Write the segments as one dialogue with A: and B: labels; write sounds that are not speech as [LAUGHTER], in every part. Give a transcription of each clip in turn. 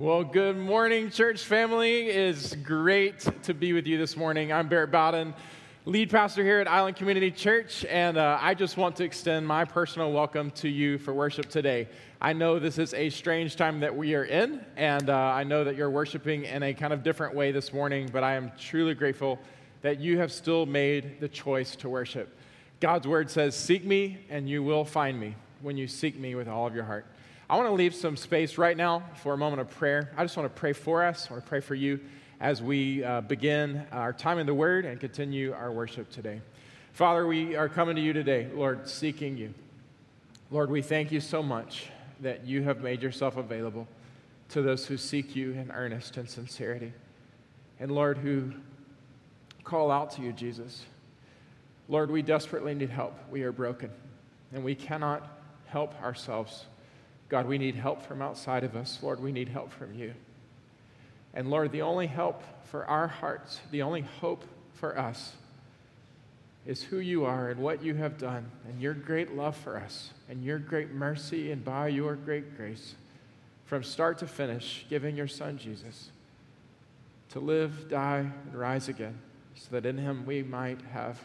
A: Well, good morning, church family. It's great to be with you this morning. I'm Barrett Bowden, lead pastor here at Island Community Church, and uh, I just want to extend my personal welcome to you for worship today. I know this is a strange time that we are in, and uh, I know that you're worshiping in a kind of different way this morning, but I am truly grateful that you have still made the choice to worship. God's word says, Seek me, and you will find me when you seek me with all of your heart. I want to leave some space right now for a moment of prayer. I just want to pray for us. I want to pray for you as we uh, begin our time in the Word and continue our worship today. Father, we are coming to you today, Lord, seeking you. Lord, we thank you so much that you have made yourself available to those who seek you in earnest and sincerity. And Lord, who call out to you, Jesus. Lord, we desperately need help. We are broken, and we cannot help ourselves. God, we need help from outside of us. Lord, we need help from you. And Lord, the only help for our hearts, the only hope for us, is who you are and what you have done, and your great love for us, and your great mercy, and by your great grace, from start to finish, giving your Son Jesus to live, die, and rise again, so that in him we might have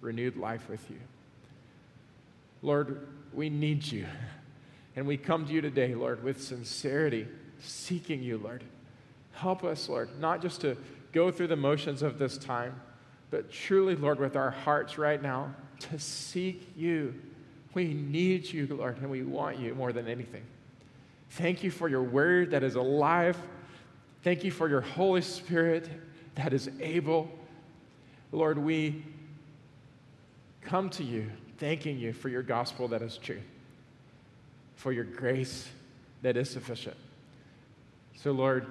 A: renewed life with you. Lord, we need you. And we come to you today, Lord, with sincerity, seeking you, Lord. Help us, Lord, not just to go through the motions of this time, but truly, Lord, with our hearts right now, to seek you. We need you, Lord, and we want you more than anything. Thank you for your word that is alive. Thank you for your Holy Spirit that is able. Lord, we come to you thanking you for your gospel that is true for your grace that is sufficient. So, Lord,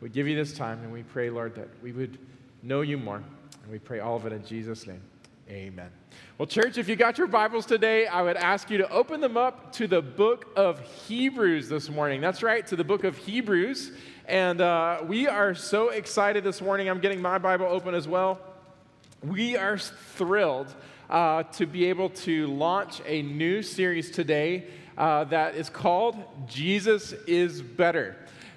A: we give you this time and we pray, Lord, that we would know you more. And we pray all of it in Jesus' name. Amen. Well, church, if you got your Bibles today, I would ask you to open them up to the book of Hebrews this morning. That's right, to the book of Hebrews. And uh, we are so excited this morning. I'm getting my Bible open as well. We are thrilled uh, to be able to launch a new series today uh, that is called Jesus is Better.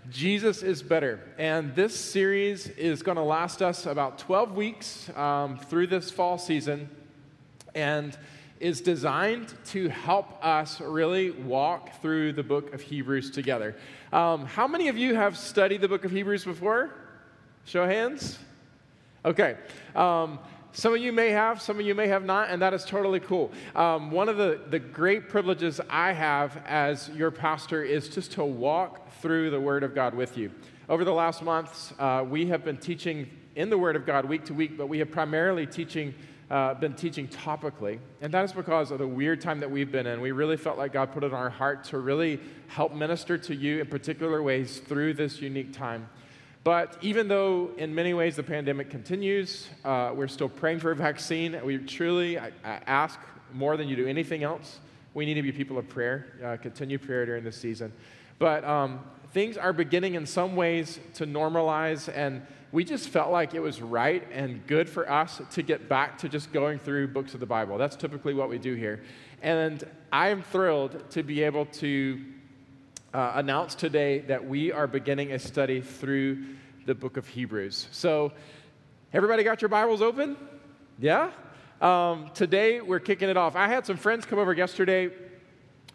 A: Jesus is Better. And this series is going to last us about 12 weeks um, through this fall season and is designed to help us really walk through the book of Hebrews together. Um, how many of you have studied the book of Hebrews before? Show of hands. Okay. Um, some of you may have, some of you may have not, and that is totally cool. Um, one of the, the great privileges I have as your pastor is just to walk through the Word of God with you. Over the last months, uh, we have been teaching in the Word of God week to week, but we have primarily teaching, uh, been teaching topically. And that is because of the weird time that we've been in. We really felt like God put it on our heart to really help minister to you in particular ways through this unique time. But even though in many ways the pandemic continues, uh, we're still praying for a vaccine. We truly I, I ask more than you do anything else. We need to be people of prayer, uh, continue prayer during this season. But um, things are beginning in some ways to normalize, and we just felt like it was right and good for us to get back to just going through books of the Bible. That's typically what we do here. And I am thrilled to be able to uh, announce today that we are beginning a study through the book of Hebrews. So, everybody got your Bibles open? Yeah? Um, today we're kicking it off. I had some friends come over yesterday.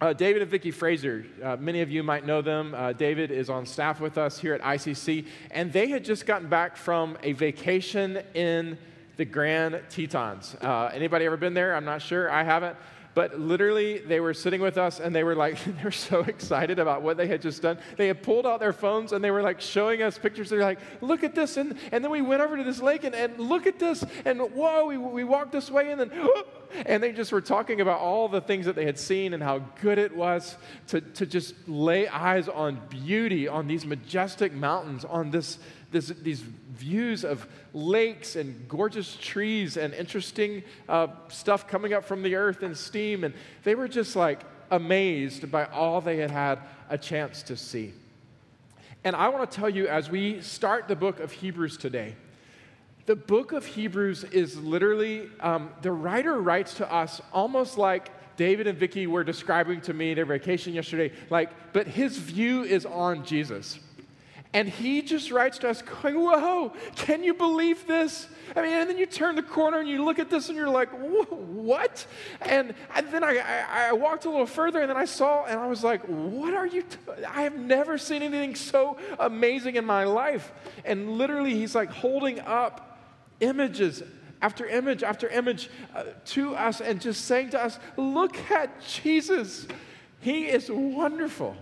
A: Uh, David and Vicki Fraser, uh, many of you might know them. Uh, David is on staff with us here at ICC, and they had just gotten back from a vacation in the Grand Tetons. Uh, anybody ever been there? I'm not sure. I haven't. But literally, they were sitting with us and they were like, [LAUGHS] they were so excited about what they had just done. They had pulled out their phones and they were like showing us pictures. They're like, look at this. And, and then we went over to this lake and, and look at this. And whoa, we, we walked this way and then, [GASPS] and they just were talking about all the things that they had seen and how good it was to, to just lay eyes on beauty, on these majestic mountains, on this, this, these views of lakes and gorgeous trees and interesting uh, stuff coming up from the earth and steam. And they were just like amazed by all they had had a chance to see. And I want to tell you as we start the book of Hebrews today, the book of Hebrews is literally, um, the writer writes to us almost like David and Vicki were describing to me their vacation yesterday, like, but his view is on Jesus. And he just writes to us, going, Whoa, can you believe this? I mean, and then you turn the corner and you look at this and you're like, What? And, and then I, I, I, walked a little further and then I saw and I was like, What are you? T- I have never seen anything so amazing in my life. And literally, he's like holding up images after image after image uh, to us and just saying to us, Look at Jesus. He is wonderful.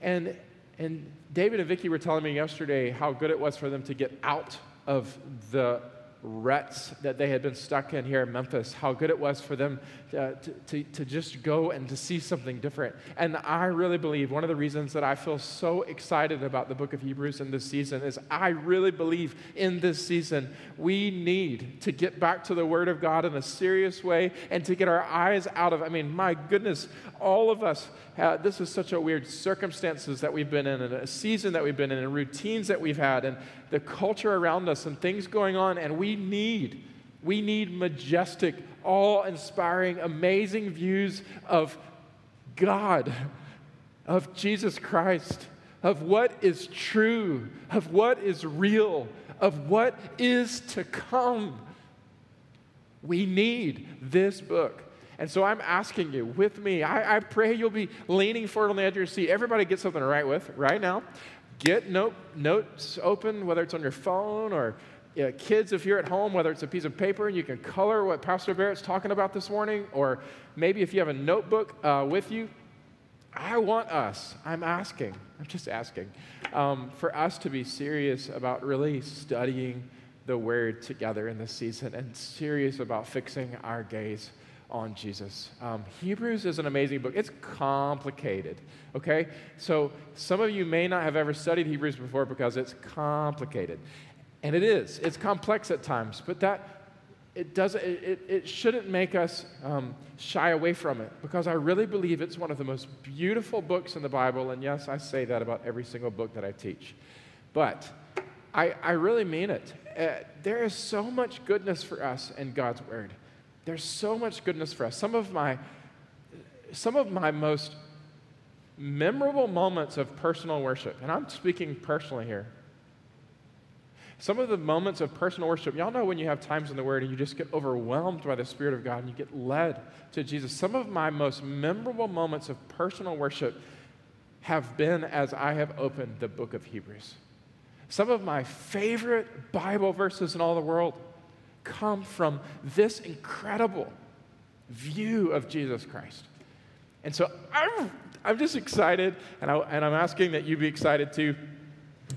A: And, and David and Vicky were telling me yesterday how good it was for them to get out of the ruts that they had been stuck in here in Memphis, how good it was for them uh, to, to, to, just go and to see something different. And I really believe one of the reasons that I feel so excited about the book of Hebrews in this season is I really believe in this season we need to get back to the Word of God in a serious way and to get our eyes out of, I mean, my goodness, all of us, uh, this is such a weird circumstances that we've been in and a season that we've been in and routines that we've had and the culture around us and things going on, and we need, we need majestic, awe inspiring, amazing views of God, of Jesus Christ, of what is true, of what is real, of what is to come. We need this book. And so I'm asking you with me, I, I, pray you'll be leaning forward on the edge of your seat. Everybody get something to write with right now get note, notes open, whether it's on your phone or kids, if you're at home, whether it's a piece of paper and you can color what Pastor Barrett's talking about this morning, or maybe if you have a notebook uh, with you, I want us, I'm asking, I'm just asking, um, for us to be serious about really studying the Word together in this season and serious about fixing our gaze on Jesus. Um, Hebrews is an amazing book. It's complicated, okay? So some of you may not have ever studied Hebrews before because it's complicated. And it is. It's complex at times, but that it doesn't it, it, shouldn't make us um, shy away from it because I really believe it's one of the most beautiful books in the Bible. And yes, I say that about every single book that I teach. But I, I really mean it. Uh, there is so much goodness for us in God's Word. There's so much goodness for us. Some of my, some of my most memorable moments of personal worship, and I'm speaking personally here. Some of the moments of personal worship, y'all know when you have times in the Word and you just get overwhelmed by the Spirit of God and you get led to Jesus. Some of my most memorable moments of personal worship have been as I have opened the book of Hebrews. Some of my favorite Bible verses in all the world come from this incredible view of Jesus Christ. And so I'm, I'm just excited, and, I, and I'm asking that you be excited too.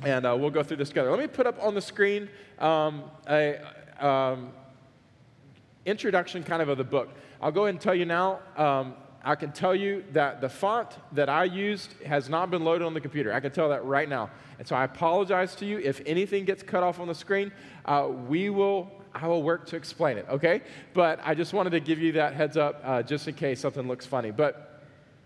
A: And uh, we'll go through this together. Let me put up on the screen um, a um, introduction kind of of the book. I'll go ahead and tell you now. Um, I can tell you that the font that I used has not been loaded on the computer. I can tell that right now. And so I apologize to you if anything gets cut off on the screen. Uh, we will I will work to explain it, okay? But I just wanted to give you that heads up uh, just in case something looks funny. But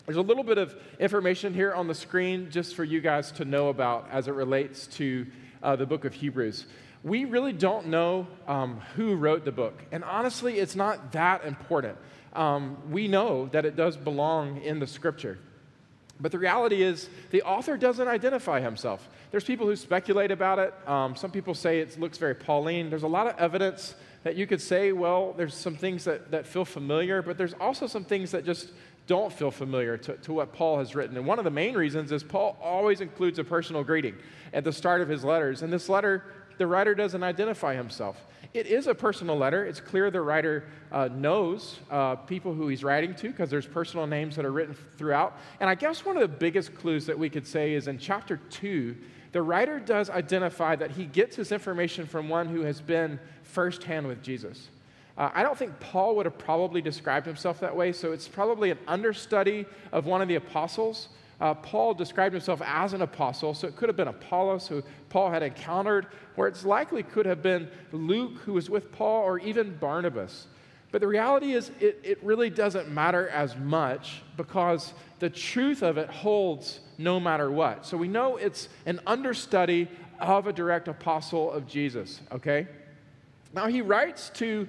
A: there's a little bit of information here on the screen just for you guys to know about as it relates to uh, the book of Hebrews. We really don't know um, who wrote the book, and honestly, it's not that important. Um, we know that it does belong in the scripture. But the reality is, the author doesn't identify himself. There's people who speculate about it. Um, some people say it looks very Pauline. There's a lot of evidence that you could say, well, there's some things that, that feel familiar, but there's also some things that just don't feel familiar to, to what Paul has written. And one of the main reasons is Paul always includes a personal greeting at the start of his letters. And this letter, the writer doesn't identify himself. It is a personal letter. It's clear the writer uh, knows uh, people who he's writing to because there's personal names that are written throughout. And I guess one of the biggest clues that we could say is in chapter 2, the writer does identify that he gets his information from one who has been firsthand with Jesus. Uh, I don't think Paul would have probably described himself that way, so it's probably an understudy of one of the apostles. Uh, Paul described himself as an apostle, so it could have been Apollos, who Paul had encountered, or it's likely could have been Luke, who was with Paul, or even Barnabas. But the reality is, it, it really doesn't matter as much because the truth of it holds no matter what. So we know it's an understudy of a direct apostle of Jesus, okay? Now he writes to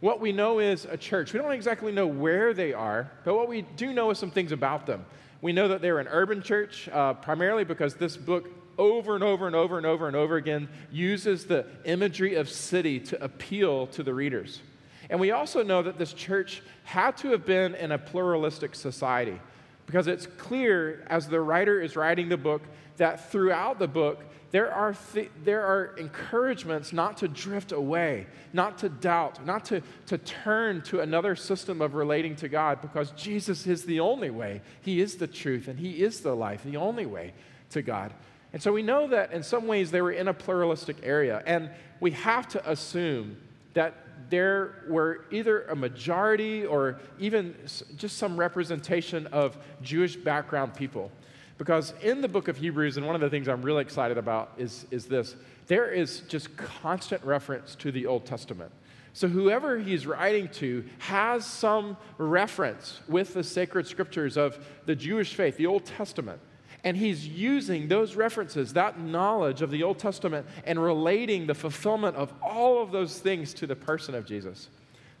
A: what we know is a church. We don't exactly know where they are, but what we do know is some things about them. We know that they're an urban church, uh, primarily because this book over and over and over and over and over again uses the imagery of city to appeal to the readers. And we also know that this church had to have been in a pluralistic society because it's clear as the writer is writing the book that throughout the book, there are, th- there are encouragements not to drift away, not to doubt, not to, to turn to another system of relating to God because Jesus is the only way. He is the truth and He is the life, the only way to God. And so we know that in some ways they were in a pluralistic area. And we have to assume that there were either a majority or even just some representation of Jewish background people. Because in the book of Hebrews, and one of the things I'm really excited about is, is this there is just constant reference to the Old Testament. So, whoever he's writing to has some reference with the sacred scriptures of the Jewish faith, the Old Testament. And he's using those references, that knowledge of the Old Testament, and relating the fulfillment of all of those things to the person of Jesus.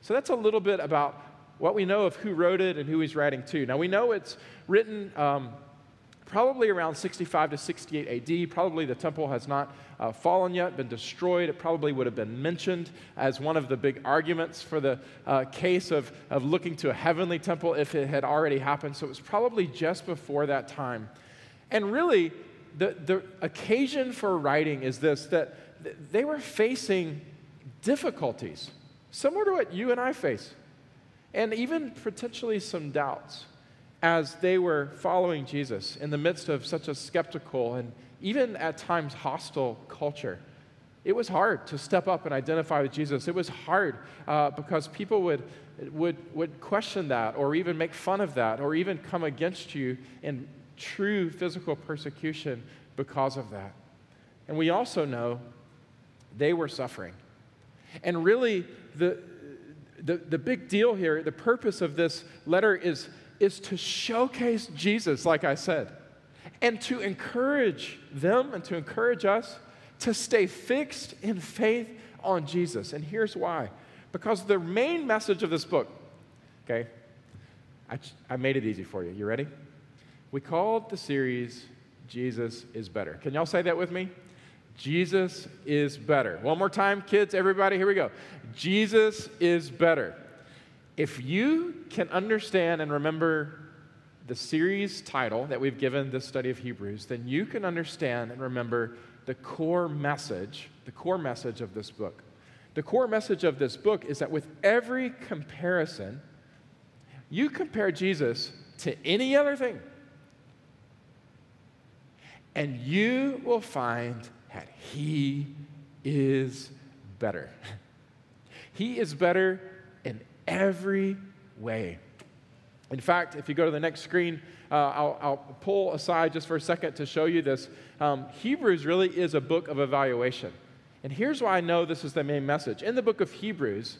A: So, that's a little bit about what we know of who wrote it and who he's writing to. Now, we know it's written. Um, probably around 65 to 68 AD. Probably the temple has not uh, fallen yet, been destroyed. It probably would have been mentioned as one of the big arguments for the uh, case of, of looking to a heavenly temple if it had already happened. So it was probably just before that time. And really, the, the occasion for writing is this that they were facing difficulties, similar to what you and I face, and even potentially some doubts as they were following Jesus in the midst of such a skeptical and even at times hostile culture. It was hard to step up and identify with Jesus. It was hard uh, because people would, would, would question that or even make fun of that or even come against you in true physical persecution because of that. And we also know they were suffering. And really, the, the, the big deal here, the purpose of this letter is is to showcase Jesus, like I said, and to encourage them and to encourage us to stay fixed in faith on Jesus. And here's why because the main message of this book, okay, I, I made it easy for you. You ready? We called the series Jesus is Better. Can y'all say that with me? Jesus is better. One more time, kids, everybody, here we go. Jesus is better. If you can understand and remember the series title that we've given this study of Hebrews, then you can understand and remember the core message, the core message of this book. The core message of this book is that with every comparison, you compare Jesus to any other thing, and you will find that he is better. [LAUGHS] he is better in every way. In fact, if you go to the next screen, uh, I'll, I'll, pull aside just for a second to show you this. Um, Hebrews really is a book of evaluation. And here's why I know this is the main message. In the book of Hebrews,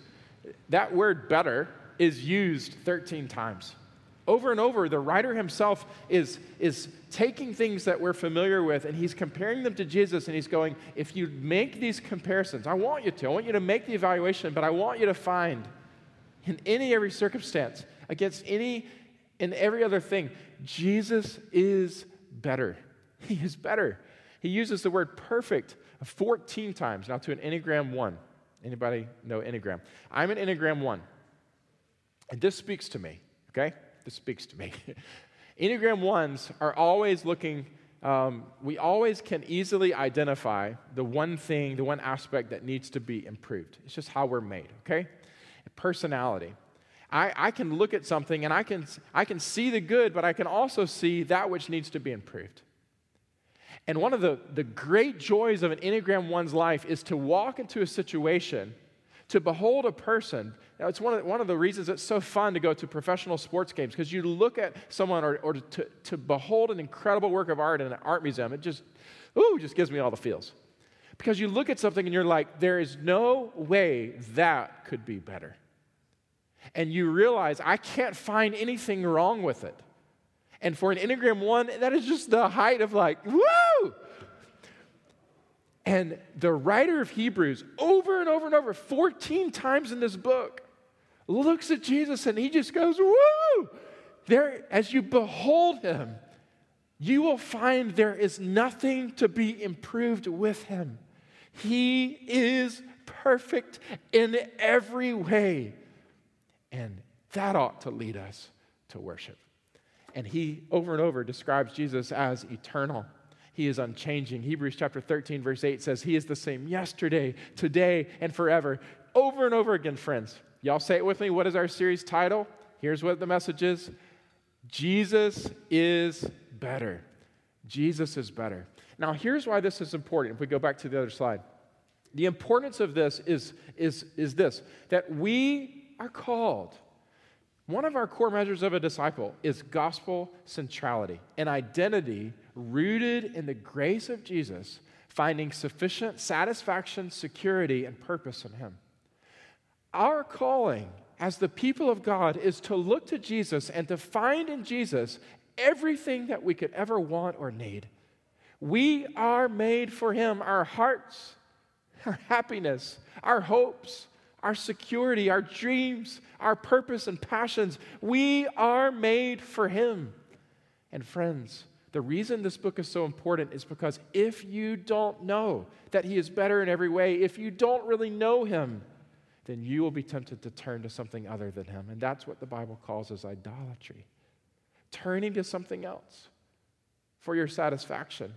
A: that word better is used 13 times. Over and over, the writer himself is, is taking things that we're familiar with and he's comparing them to Jesus and he's going, if you make these comparisons, I want you to, I want you to make the evaluation, but I want you to find in any every circumstance, against any and every other thing, Jesus is better. [LAUGHS] He is better. He uses the word perfect 14 times now to an Enneagram 1. Anybody know Enneagram? I'm an Enneagram 1. And this speaks to me, okay? This speaks to me. [LAUGHS] Enneagram 1s are always looking, um, we always can easily identify the one thing, the one aspect that needs to be improved. It's just how we're made, okay? Personality. I, I can look at something and I can, I can see the good, but I can also see that which needs to be improved. And one of the, the great joys of an Enneagram 1's life is to walk into a situation, to behold a person. Now, it's one of, one of the reasons it's so fun to go to professional sports games because you look at someone or, or to, to behold an incredible work of art in an art museum. It just, ooh, just gives me all the feels. Because you look at something and you're like, there is no way that could be better and you realize I can't find anything wrong with it. And for an Enneagram 1, that is just the height of like, woo! And the writer of Hebrews, over and over and over, 14 times in this book, looks at Jesus and he just goes, woo! There, as you behold him, you will find there is nothing to be improved with him. He is perfect in every way. And that ought to lead us to worship. And he, over and over, describes Jesus as eternal. He is unchanging. Hebrews chapter 13, verse 8 says, He is the same yesterday, today, and forever. Over and over again, friends. Y'all say it with me. What is our series title? Here's what the message is Jesus is better. Jesus is better. Now, here's why this is important. If we go back to the other slide, the importance of this is, is, is this that we are called one of our core measures of a disciple is gospel centrality, an identity rooted in the grace of Jesus, finding sufficient satisfaction, security, and purpose in Him. Our calling as the people of God is to look to Jesus and to find in Jesus everything that we could ever want or need. We are made for Him, our hearts, our happiness, our hopes, our security, our dreams, our purpose and passions. We are made for Him. And friends, the reason this book is so important is because if you don't know that He is better in every way, if you don't really know Him, then you will be tempted to turn to something other than Him. And that's what the Bible calls as idolatry turning to something else for your satisfaction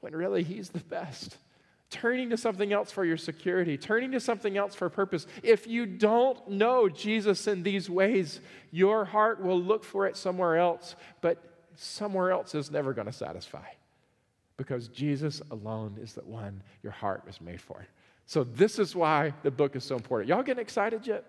A: when really He's the best turning to something else for your security, turning to something else for purpose. If you don't know Jesus in these ways, your heart will look for it somewhere else, but somewhere else is never going to satisfy because Jesus alone is the one your heart was made for. So, this is why the book is so important. Y'all getting excited yet?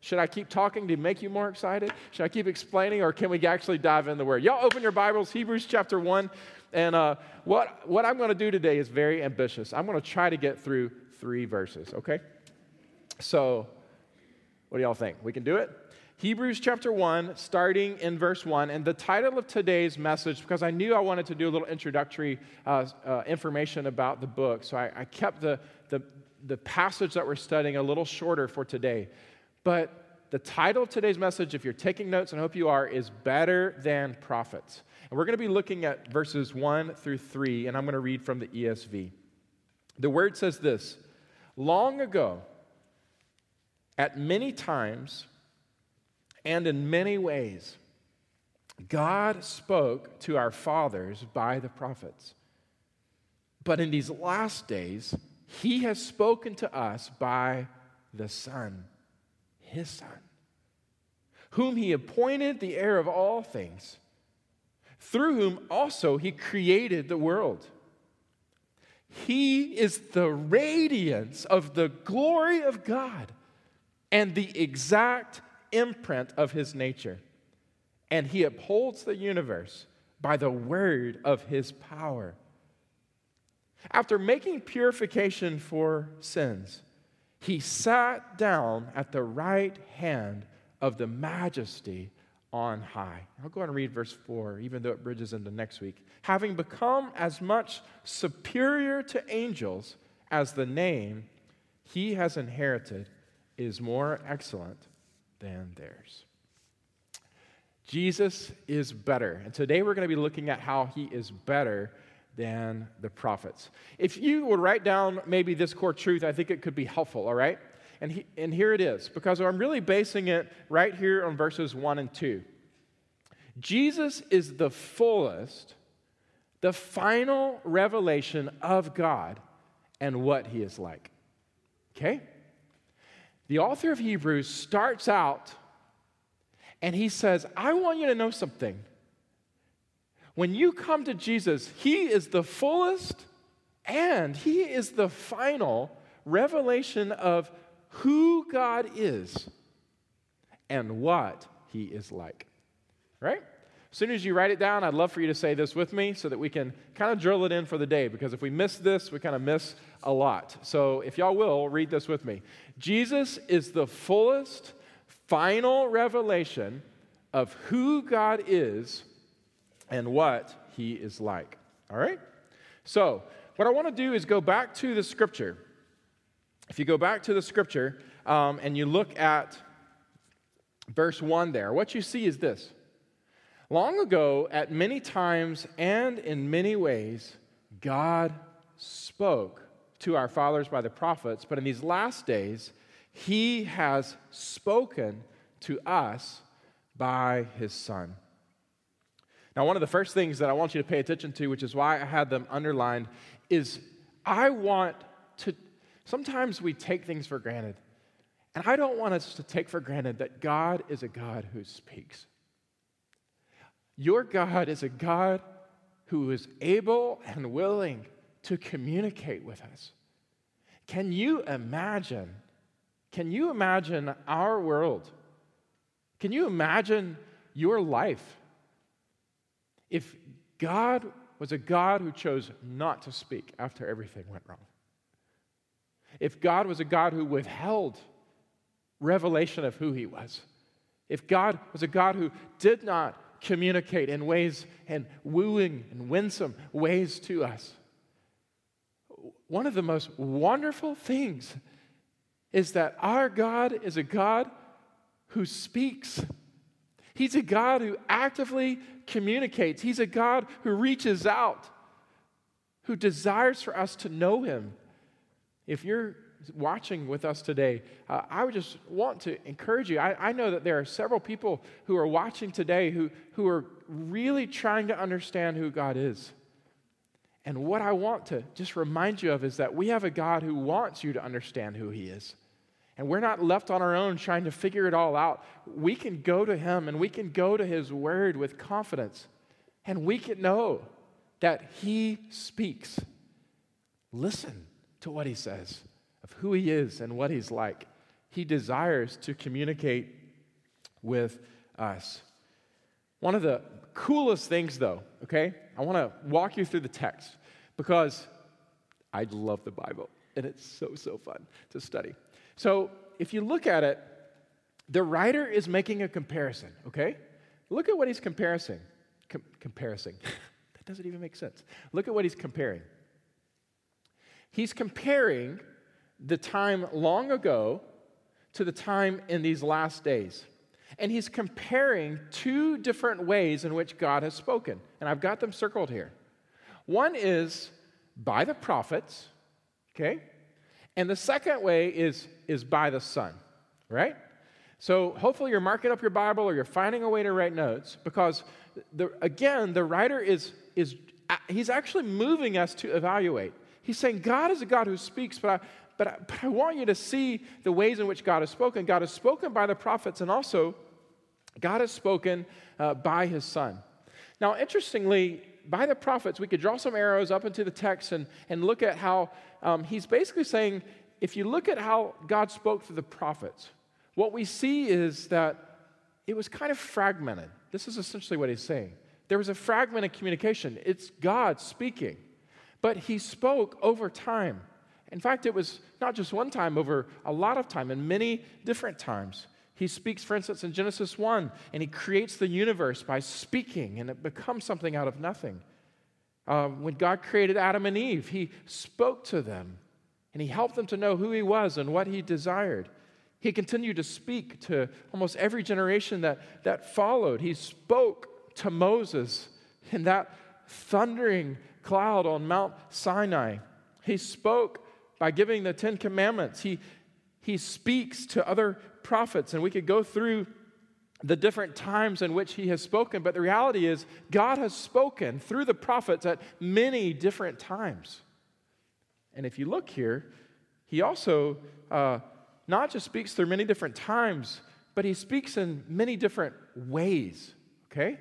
A: Should I keep talking to make you more excited? Should I keep explaining, or can we actually dive in the word? Y'all open your Bibles, Hebrews chapter 1. And uh, what, what I'm going to do today is very ambitious. I'm going to try to get through three verses, okay? So, what do y'all think? We can do it? Hebrews chapter 1, starting in verse 1. And the title of today's message, because I knew I wanted to do a little introductory uh, uh, information about the book, so I, I kept the, the, the passage that we're studying a little shorter for today. But the title of today's message, if you're taking notes, and I hope you are, is Better Than Prophets. And we're going to be looking at verses 1 through 3, and I'm going to read from the ESV. The word says this Long ago, at many times and in many ways, God spoke to our fathers by the prophets. But in these last days, He has spoken to us by the Son, His Son, whom He appointed the heir of all things through whom also he created the world. He is the radiance of the glory of God and the exact imprint of his nature. And he upholds the universe by the word of his power. After making purification for sins, he sat down at the right hand of the majesty on high. I'll go and read verse 4, even though it bridges into next week. Having become as much superior to angels as the name he has inherited is more excellent than theirs. Jesus is better. And today we're going to be looking at how he is better than the prophets. If you would write down maybe this core truth, I think it could be helpful, all right? And, he, and here it is, because I'm really basing it right here on verses 1 and 2. Jesus is the fullest, the final revelation of God and what he is like. Okay? The author of Hebrews starts out and he says, I want you to know something. When you come to Jesus, he is the fullest and he is the final revelation of who God is and what he is like. Right? As soon as you write it down, I'd love for you to say this with me so that we can kind of drill it in for the day because if we miss this, we kind of miss a lot. So if y'all will, read this with me. Jesus is the fullest, final revelation of who God is and what he is like. All right? So, what I want to do is go back to the scripture if you go back to the scripture um, and you look at verse 1 there, what you see is this Long ago, at many times and in many ways, God spoke to our fathers by the prophets, but in these last days, He has spoken to us by His Son. Now, one of the first things that I want you to pay attention to, which is why I had them underlined, is I want to. Sometimes we take things for granted. And I don't want us to take for granted that God is a God who speaks. Your God is a God who is able and willing to communicate with us. Can you imagine? Can you imagine our world? Can you imagine your life if God was a God who chose not to speak after everything went wrong? If God was a God who withheld revelation of who he was, if God was a God who did not communicate in ways and wooing and winsome ways to us. One of the most wonderful things is that our God is a God who speaks. He's a God who actively communicates. He's a God who reaches out, who desires for us to know Him. If you're watching with us today, uh, I would just want to encourage you. I, I know that there are several people who are watching today who, who are really trying to understand who God is. And what I want to just remind you of is that we have a God who wants you to understand who He is. And we're not left on our own trying to figure it all out. We can go to Him and we can go to His Word with confidence. And we can know that He speaks. Listen to what He says of who he is and what he's like. He desires to communicate with us. One of the coolest things, though, okay, I want to walk you through the text because I love the Bible and it's so, so fun to study. So if you look at it, the writer is making a comparison, okay? Look at what he's comparing. Com- comparing. [LAUGHS] that doesn't even make sense. Look at what he's comparing. He's comparing the time long ago to the time in these last days. And he's comparing two different ways in which God has spoken. And I've got them circled here. One is by the prophets, okay? And the second way is, is by the Son, right? So hopefully you're marking up your Bible or you're finding a way to write notes because, the, again, the writer is, is he's actually moving us to evaluate. He's saying God is a God who speaks, but I, but I, but I want you to see the ways in which God has spoken. God has spoken by the prophets, and also God has spoken uh, by his son. Now, interestingly, by the prophets, we could draw some arrows up into the text and, and look at how um, he's basically saying if you look at how God spoke through the prophets, what we see is that it was kind of fragmented. This is essentially what he's saying. There was a fragmented communication. It's God speaking, but he spoke over time. In fact, it was not just one time, over a lot of time, and many different times. He speaks, for instance, in Genesis 1, and he creates the universe by speaking, and it becomes something out of nothing. Uh, when God created Adam and Eve, he spoke to them, and he helped them to know who he was and what he desired. He continued to speak to almost every generation that, that followed. He spoke to Moses in that thundering cloud on Mount Sinai. He spoke by giving the Ten Commandments. He, he speaks to other prophets, and we could go through the different times in which he has spoken, but the reality is, God has spoken through the prophets at many different times. And if you look here, he also uh, not just speaks through many different times, but he speaks in many different ways, okay?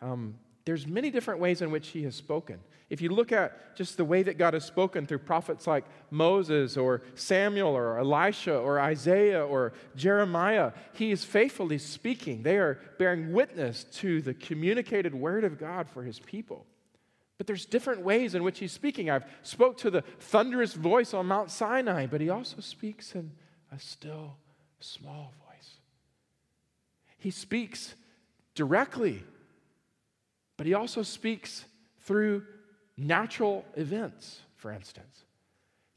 A: Um, there's many different ways in which he has spoken. If you look at just the way that God has spoken through prophets like Moses or Samuel or Elisha or Isaiah or Jeremiah, he is faithfully speaking. They are bearing witness to the communicated word of God for his people. But there's different ways in which he's speaking. I've spoke to the thunderous voice on Mount Sinai, but he also speaks in a still small voice. He speaks directly, but he also speaks through natural events, for instance.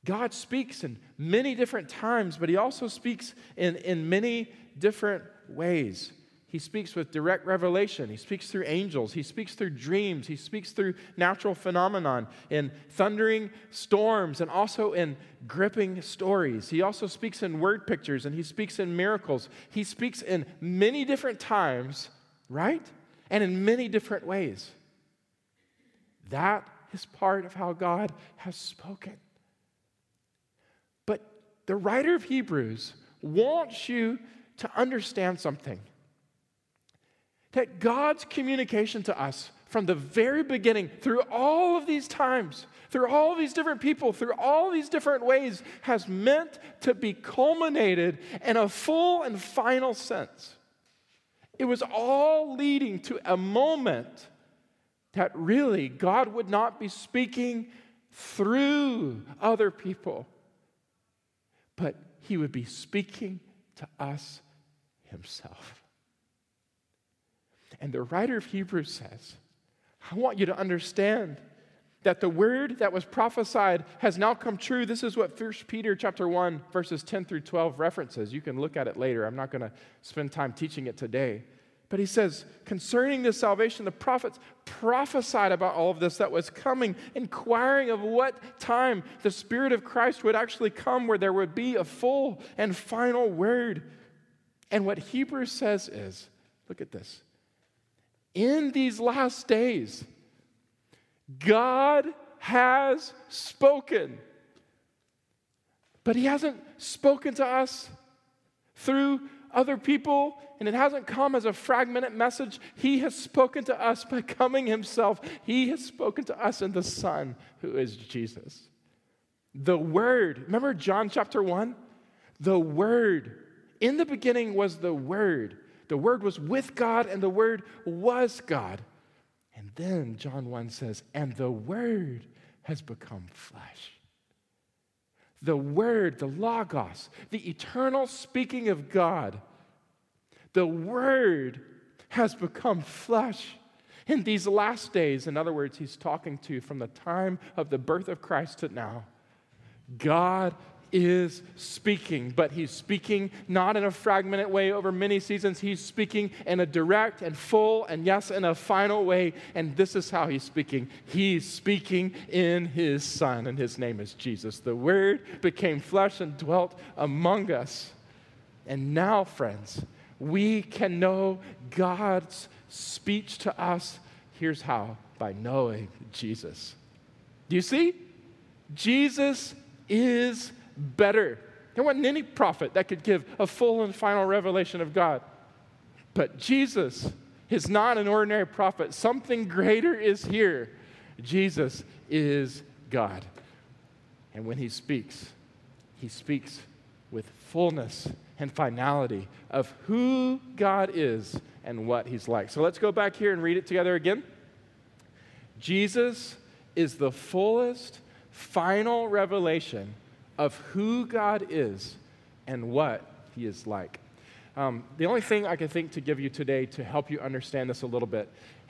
A: God speaks in many different times, but He also speaks in, in many different ways. He speaks with direct revelation. He speaks through angels. He speaks through dreams. He speaks through natural phenomenon in thundering storms and also in gripping stories. He also speaks in word pictures and he speaks in miracles. He speaks in many different times, right? And in many different ways. That is part of how God has spoken. But the writer of Hebrews wants you to understand something that God's communication to us from the very beginning, through all of these times, through all these different people, through all these different ways, has meant to be culminated in a full and final sense. It was all leading to a moment that really God would not be speaking through other people, but He would be speaking to us Himself. And the writer of Hebrews says, I want you to understand that the word that was prophesied has now come true. This is what 1 Peter chapter 1 verses 10 through 12 references. You can look at it later. I'm not going to spend time teaching it today. But he says, concerning this salvation, the prophets prophesied about all of this that was coming, inquiring of what time the Spirit of Christ would actually come, where there would be a full and final word. And what Hebrews says is look at this in these last days, God has spoken. But He hasn't spoken to us through other people, and it hasn't come as a fragmented message. He has spoken to us by coming Himself. He has spoken to us in the Son, who is Jesus. The Word, remember John chapter 1? The Word. In the beginning was the Word the Word was with God, and the Word was God. And then John 1 says, and the Word has become flesh. The Word, the Logos, the eternal speaking of God, the Word has become flesh. In these last days, in other words, he's talking to you from the time of the birth of Christ to now, God is speaking, but he's speaking not in a fragmented way over many seasons. He's speaking in a direct and full and, yes, in a final way. And this is how he's speaking. He's speaking in his Son, and his name is Jesus. The Word became flesh and dwelt among us. And now, friends, we can know God's speech to us. Here's how by knowing Jesus. Do you see? Jesus is better. There wasn't any prophet that could give a full and final revelation of God. But Jesus is not an ordinary prophet. Something greater is here. Jesus is God. And when he speaks, he speaks with fullness and finality of who God is and what he's like. So let's go back here and read it together again. Jesus is the fullest, final revelation of who God is and what He is like. Um, the only thing I can think to give you today to help you understand this a little bit,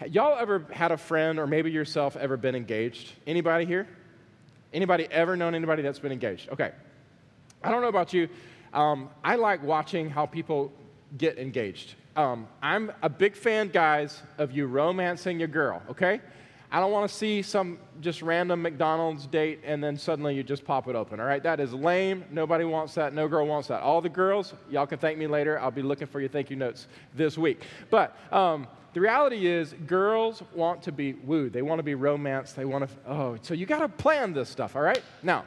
A: y'all ever had a friend or maybe yourself ever been engaged? Anybody here? Anybody ever known anybody that's been engaged? Okay. I don't know about you. Um, I like watching how people get engaged. Um, I'm a big fan, guys, of you romancing your girl, okay? I don't want to see some just random McDonald's date and then suddenly you just pop it open. All right, that is lame. Nobody wants that. No girl wants that. All the girls, y'all can thank me later. I'll be looking for your thank you notes this week. But um, the reality is, girls want to be wooed. They want to be romanced. They want to, oh, so you got to plan this stuff, all right? Now,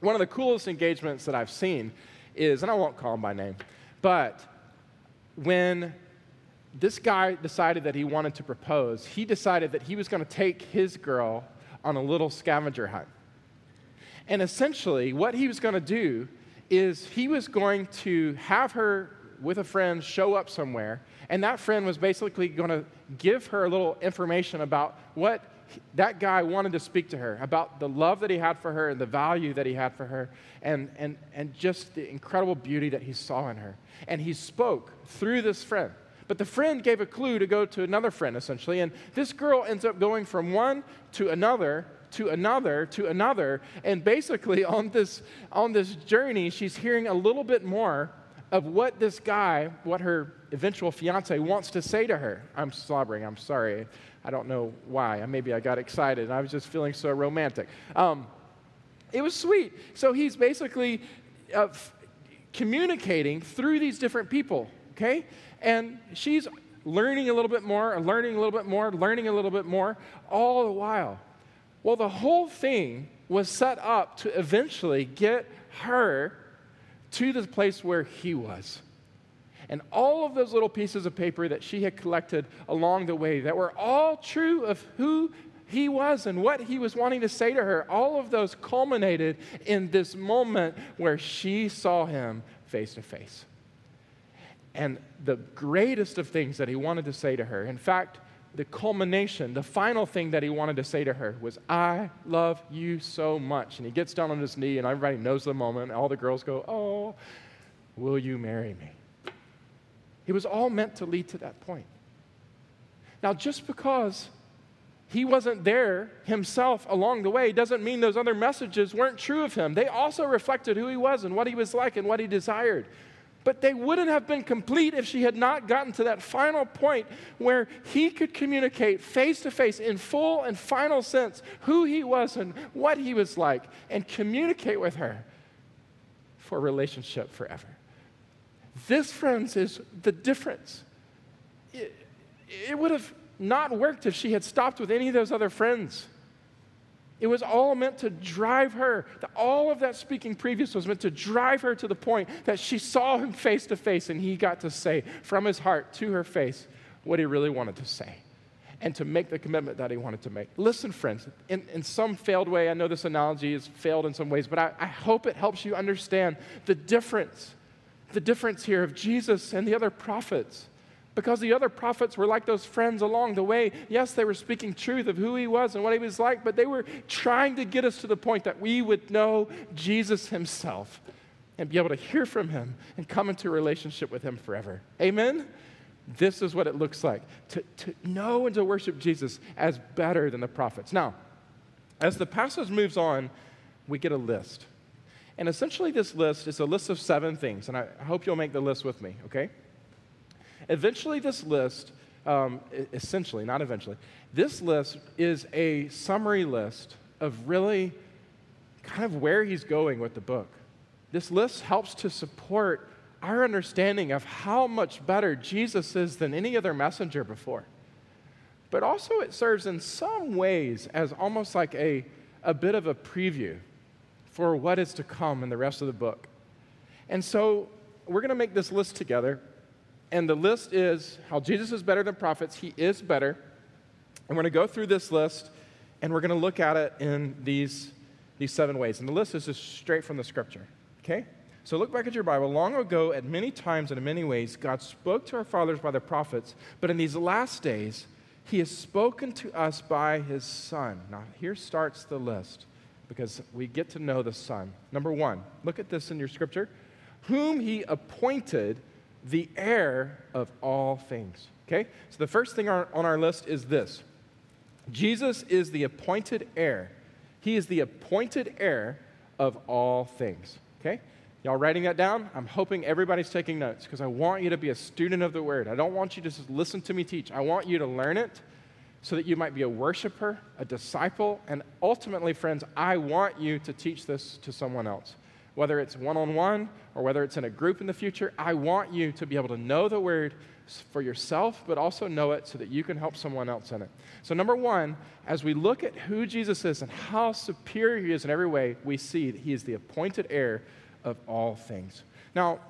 A: one of the coolest engagements that I've seen is, and I won't call them by name, but when this guy decided that he wanted to propose. He decided that he was going to take his girl on a little scavenger hunt. And essentially, what he was going to do is he was going to have her with a friend show up somewhere, and that friend was basically going to give her a little information about what that guy wanted to speak to her about the love that he had for her and the value that he had for her and, and, and just the incredible beauty that he saw in her. And he spoke through this friend. But the friend gave a clue to go to another friend, essentially. And this girl ends up going from one to another to another to another. And basically, on this, on this journey, she's hearing a little bit more of what this guy, what her eventual fiance wants to say to her. I'm slobbering, I'm sorry. I don't know why. Maybe I got excited. I was just feeling so romantic. Um, it was sweet. So he's basically uh, f- communicating through these different people, okay? And she's learning a little bit more, learning a little bit more, learning a little bit more, all the while. Well, the whole thing was set up to eventually get her to the place where he was. And all of those little pieces of paper that she had collected along the way that were all true of who he was and what he was wanting to say to her, all of those culminated in this moment where she saw him face to face. And the greatest of things that he wanted to say to her, in fact, the culmination, the final thing that he wanted to say to her was, I love you so much. And he gets down on his knee, and everybody knows the moment. All the girls go, Oh, will you marry me? It was all meant to lead to that point. Now, just because he wasn't there himself along the way doesn't mean those other messages weren't true of him. They also reflected who he was and what he was like and what he desired. But they wouldn't have been complete if she had not gotten to that final point where he could communicate face to face in full and final sense who he was and what he was like and communicate with her for relationship forever. This, friends, is the difference. It, it would have not worked if she had stopped with any of those other friends. It was all meant to drive her. All of that speaking previous was meant to drive her to the point that she saw him face to face and he got to say from his heart to her face what he really wanted to say and to make the commitment that he wanted to make. Listen, friends, in, in some failed way, I know this analogy has failed in some ways, but I, I hope it helps you understand the difference, the difference here of Jesus and the other prophets because the other prophets were like those friends along the way. Yes, they were speaking truth of who he was and what he was like, but they were trying to get us to the point that we would know Jesus himself and be able to hear from him and come into a relationship with him forever. Amen? This is what it looks like to, to know and to worship Jesus as better than the prophets. Now, as the passage moves on, we get a list. And essentially, this list is a list of seven things. And I hope you'll make the list with me, okay? Eventually, this list, um, essentially, not eventually, this list is a summary list of really kind of where he's going with the book. This list helps to support our understanding of how much better Jesus is than any other messenger before. But also, it serves in some ways as almost like a, a bit of a preview for what is to come in the rest of the book. And so, we're going to make this list together. And the list is how Jesus is better than prophets. He is better. And we're going to go through this list and we're going to look at it in these, these seven ways. And the list is just straight from the scripture. Okay? So look back at your Bible. Long ago, at many times and in many ways, God spoke to our fathers by the prophets. But in these last days, He has spoken to us by His Son. Now, here starts the list because we get to know the Son. Number one, look at this in your scripture. Whom He appointed the heir of all things. Okay? So the first thing on our list is this Jesus is the appointed heir. He is the appointed heir of all things. Okay? Y'all writing that down? I'm hoping everybody's taking notes because I want you to be a student of the word. I don't want you to just listen to me teach. I want you to learn it so that you might be a worshiper, a disciple, and ultimately, friends, I want you to teach this to someone else whether it's one on one or whether it's in a group in the future, I want you to be able to know the word for yourself, but also know it so that you can help someone else in it. So, number one, as we look at who Jesus is and how superior he is in every way, we see that he is the appointed heir of all things. Now,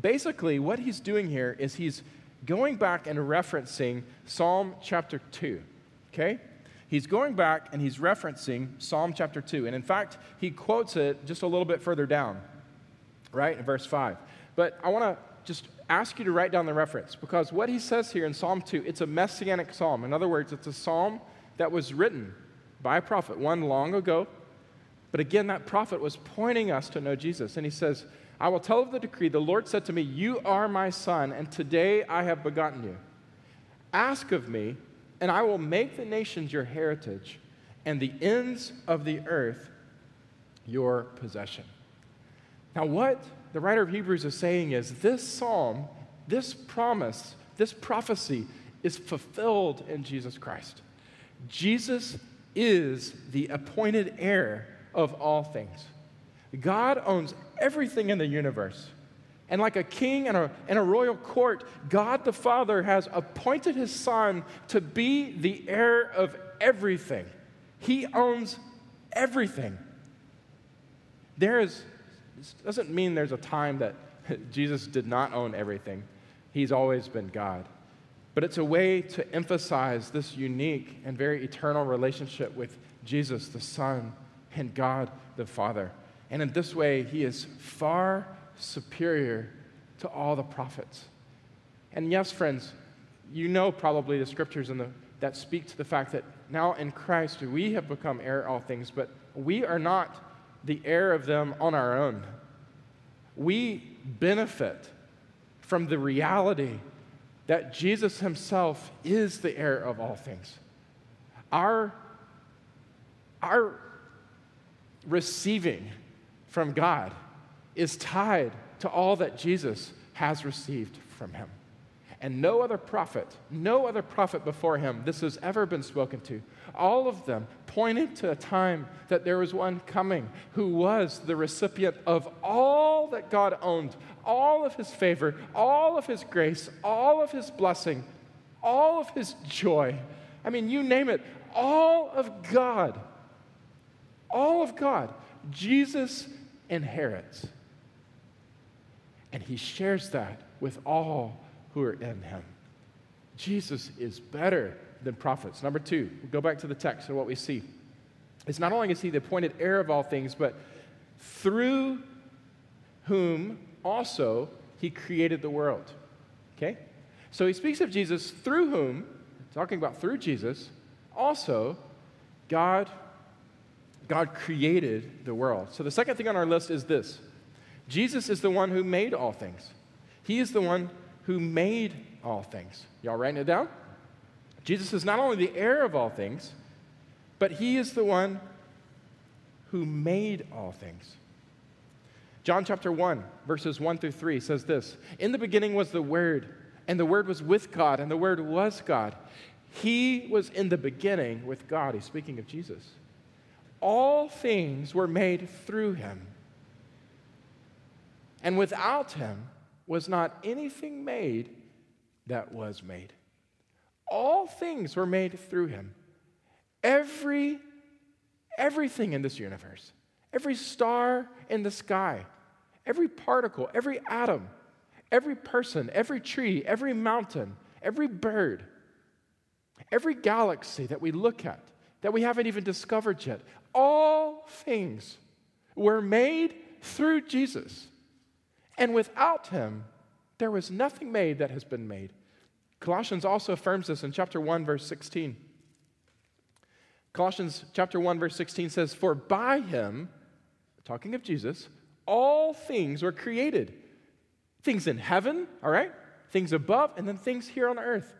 A: basically, what he's doing here is he's going back and referencing Psalm chapter 2. Okay? He's going back and he's referencing Psalm chapter 2. And in fact, he quotes it just a little bit further down, right, in verse 5. But I want to just ask you to write down the reference because what he says here in Psalm 2, it's a messianic psalm. In other words, it's a psalm that was written by a prophet, one long ago. But again, that prophet was pointing us to know Jesus. And he says, I will tell of the decree. The Lord said to me, You are my son, and today I have begotten you. Ask of me, and I will make the nations your heritage, and the ends of the earth your possession. Now, what the writer of Hebrews is saying is this psalm, this promise, this prophecy is fulfilled in Jesus Christ. Jesus is the appointed heir of all things. God owns everything in the universe. And like a king in a, in a royal court, God the Father has appointed his Son to be the heir of everything. He owns everything. There is, this doesn't mean there's a time that [LAUGHS] Jesus did not own everything, he's always been God. But it's a way to emphasize this unique and very eternal relationship with Jesus, the Son, and God, the Father. And in this way, he is far superior to all the prophets. And yes, friends, you know probably the scriptures the, that speak to the fact that now in Christ we have become heir all things, but we are not the heir of them on our own. We benefit from the reality that Jesus himself is the heir of all things. Our, our receiving from God is tied to all that Jesus has received from him. And no other prophet, no other prophet before him, this has ever been spoken to. All of them pointed to a time that there was one coming who was the recipient of all that God owned, all of his favor, all of his grace, all of his blessing, all of his joy. I mean, you name it, all of God. All of God. Jesus inherits. And he shares that with all who are in him. Jesus is better than prophets. Number two, we'll go back to the text and what we see. It's not only is he the appointed heir of all things, but through whom also he created the world. Okay? So he speaks of Jesus through whom, talking about through Jesus, also God God created the world. So the second thing on our list is this. Jesus is the one who made all things. He is the one who made all things. Y'all writing it down? Jesus is not only the heir of all things, but he is the one who made all things. John chapter 1, verses 1 through 3 says this In the beginning was the Word, and the Word was with God, and the Word was God. He was in the beginning with God. He's speaking of Jesus. All things were made through him. And without him was not anything made that was made. All things were made through him. Every everything in this universe, every star in the sky, every particle, every atom, every person, every tree, every mountain, every bird, every galaxy that we look at that we haven't even discovered yet, all things were made through Jesus. And without him, there was nothing made that has been made. Colossians also affirms this in chapter 1, verse 16. Colossians chapter 1, verse 16 says, For by him, talking of Jesus, all things were created. Things in heaven, all right? Things above, and then things here on earth.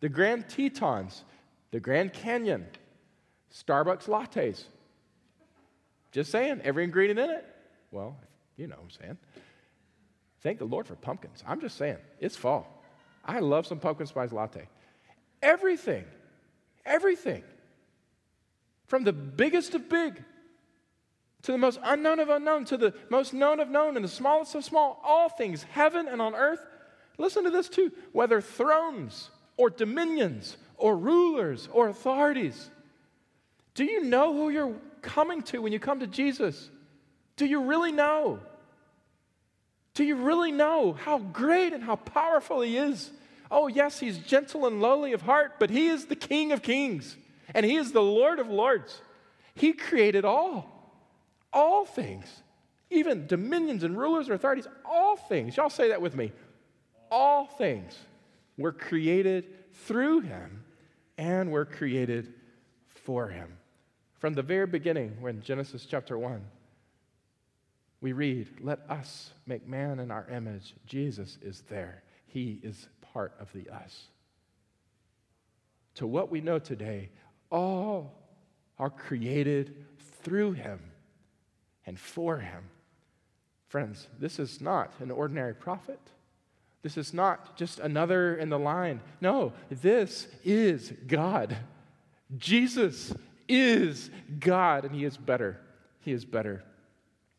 A: The Grand Tetons, the Grand Canyon, Starbucks lattes. Just saying, every ingredient in it. Well, you know what I'm saying. Thank the Lord for pumpkins. I'm just saying, it's fall. I love some pumpkin spice latte. Everything, everything, from the biggest of big to the most unknown of unknown, to the most known of known, and the smallest of small, all things, heaven and on earth. Listen to this too whether thrones or dominions or rulers or authorities. Do you know who you're coming to when you come to Jesus? Do you really know? Do you really know how great and how powerful He is? Oh, yes, He's gentle and lowly of heart, but He is the King of kings and He is the Lord of lords. He created all, all things, even dominions and rulers and authorities, all things. Y'all say that with me. All things were created through Him and were created for Him. From the very beginning, when Genesis chapter 1, we read, Let us make man in our image. Jesus is there, he is part of the us. To what we know today, all are created through him and for him. Friends, this is not an ordinary prophet. This is not just another in the line. No, this is God. Jesus is God, and He is better. He is better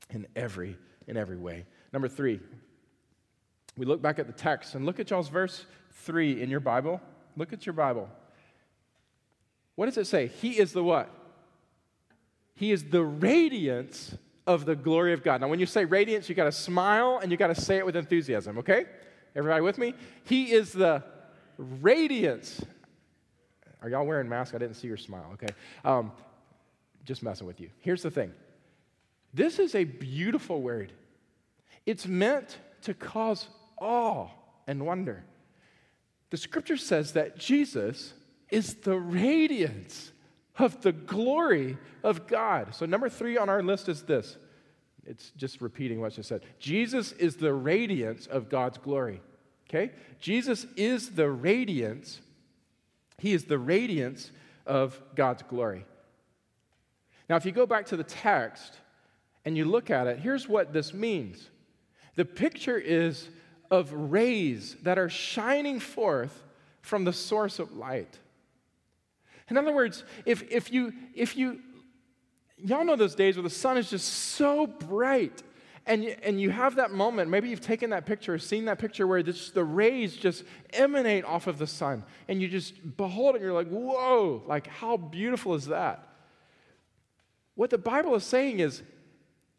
A: in every in every way. Number three, we look back at the text and look at y'all's verse three in your Bible. Look at your Bible. What does it say? He is the what? He is the radiance of the glory of God. Now, when you say radiance, you got to smile and you got to say it with enthusiasm, okay? Everybody with me? He is the radiance. Are y'all wearing masks? I didn't see your smile, okay? Um, just messing with you. Here's the thing this is a beautiful word, it's meant to cause awe and wonder. The scripture says that Jesus is the radiance of the glory of God. So, number three on our list is this it's just repeating what just said. Jesus is the radiance of God's glory. Okay? Jesus is the radiance, He is the radiance of God's glory. Now, if you go back to the text and you look at it, here's what this means the picture is of rays that are shining forth from the source of light. In other words, if, if, you, if you, y'all know those days where the sun is just so bright and you, and you have that moment, maybe you've taken that picture or seen that picture where this, the rays just emanate off of the sun and you just behold it and you're like, whoa, like how beautiful is that? What the Bible is saying is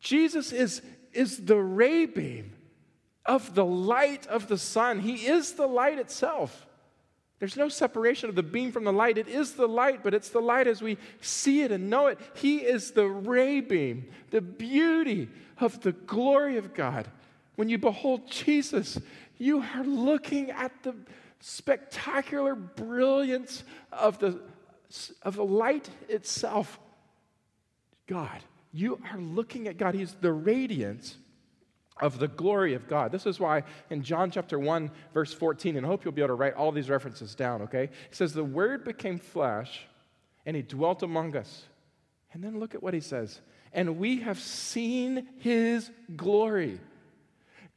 A: Jesus is, is the ray beam of the light of the sun. He is the light itself. There's no separation of the beam from the light. It is the light, but it's the light as we see it and know it. He is the ray beam, the beauty of the glory of God. When you behold Jesus, you are looking at the spectacular brilliance of the, of the light itself. God, you are looking at God. He's the radiance of the glory of God. This is why in John chapter 1, verse 14, and I hope you'll be able to write all these references down, okay? It says, The Word became flesh and he dwelt among us. And then look at what he says. And we have seen his glory.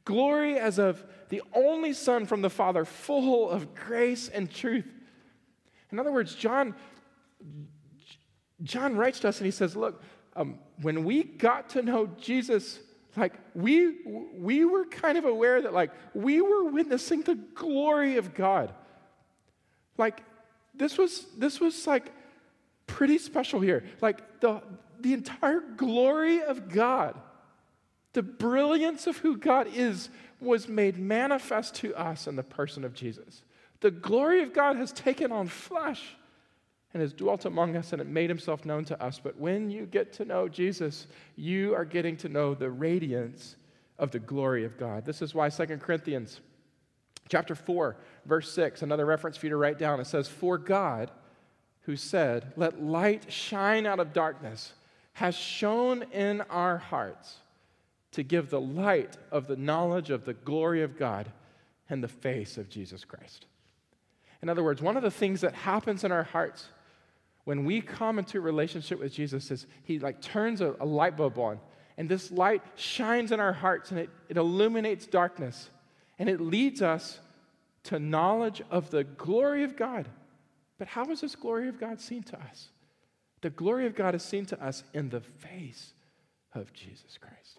A: Glory as of the only Son from the Father, full of grace and truth. In other words, John, John writes to us and he says, Look, um, when we got to know Jesus, like we we were kind of aware that like we were witnessing the glory of God. Like this was this was like pretty special here. Like the the entire glory of God, the brilliance of who God is was made manifest to us in the person of Jesus. The glory of God has taken on flesh and has dwelt among us and it made himself known to us. But when you get to know Jesus, you are getting to know the radiance of the glory of God. This is why 2 Corinthians chapter 4, verse 6, another reference for you to write down. It says, For God, who said, Let light shine out of darkness, has shone in our hearts to give the light of the knowledge of the glory of God in the face of Jesus Christ. In other words, one of the things that happens in our hearts when we come into a relationship with Jesus is he like turns a, a, light bulb on and this light shines in our hearts and it, it illuminates darkness and it leads us to knowledge of the glory of God. But how is this glory of God seen to us? The glory of God is seen to us in the face of Jesus Christ.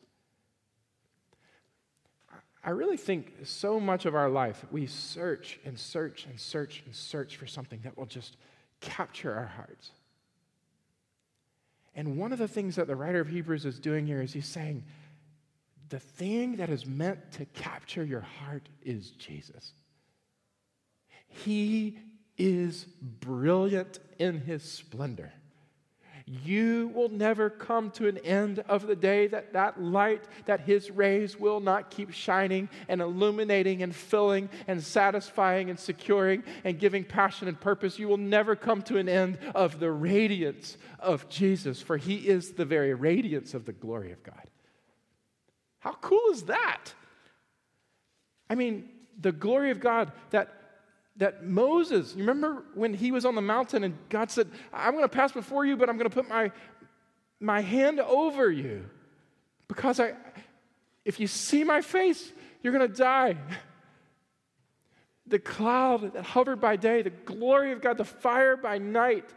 A: I really think so much of our life we search and search and search and search for something that will just capture our hearts. And one of the things that the writer of Hebrews is doing here is he's saying, the thing that is meant to capture your heart is Jesus. He is brilliant in his splendor you will never come to an end of the day that that light, that his rays will not keep shining and illuminating and filling and satisfying and securing and giving passion and purpose. You will never come to an end of the radiance of Jesus, for he is the very radiance of the glory of God. How cool is that? I mean, the glory of God that that Moses, you remember when he was on the mountain and God said, I'm going to pass before you, but I'm going to put my, my hand over you because I, If you see my face, you're going to die. The cloud that hovered by day, the glory of God, the fire by night,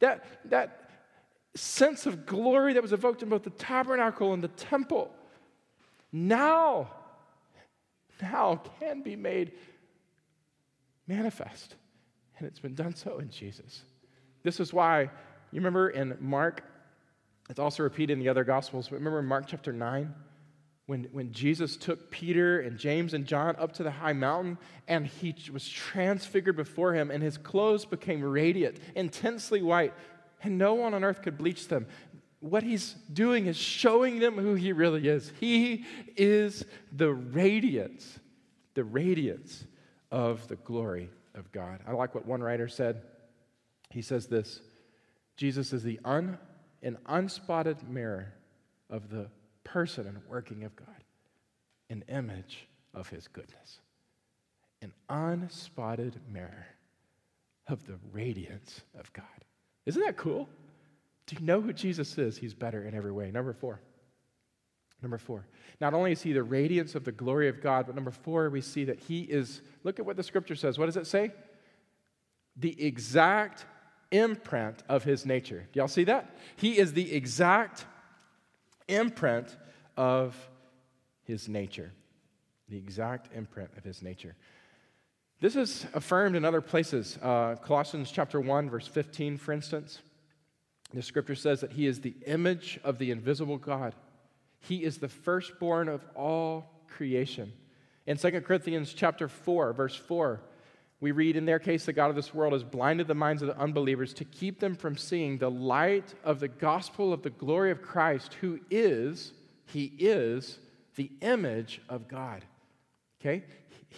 A: that, that sense of glory that was evoked in both the tabernacle and the temple, now, now can be made manifest. And it's been done so in Jesus. This is why, you remember in Mark, it's also repeated in the other Gospels, but remember in Mark chapter 9? When, when Jesus took Peter and James and John up to the high mountain and he was transfigured before him, and his clothes became radiant, intensely white, and no one on earth could bleach them. What he's doing is showing them who he really is. He is the radiance, the radiance of the glory of God. I like what one writer said. He says this Jesus is the un, an unspotted mirror of the person and working of God, an image of his goodness, an unspotted mirror of the radiance of God. Isn't that cool? Do you know who Jesus is? He's better in every way. Number four. Number four. Not only is he the radiance of the glory of God, but number four, we see that he is, look at what the scripture says. What does it say? The exact imprint of his nature. Do y'all see that? He is the exact imprint of his nature. The exact imprint of his nature. This is affirmed in other places. Uh, Colossians chapter 1, verse 15, for instance. The scripture says that he is the image of the invisible God. He is the firstborn of all creation. In 2 Corinthians chapter 4, verse 4, we read, In their case, the God of this world has blinded the minds of the unbelievers to keep them from seeing the light of the gospel of the glory of Christ, who is, he is the image of God. Okay?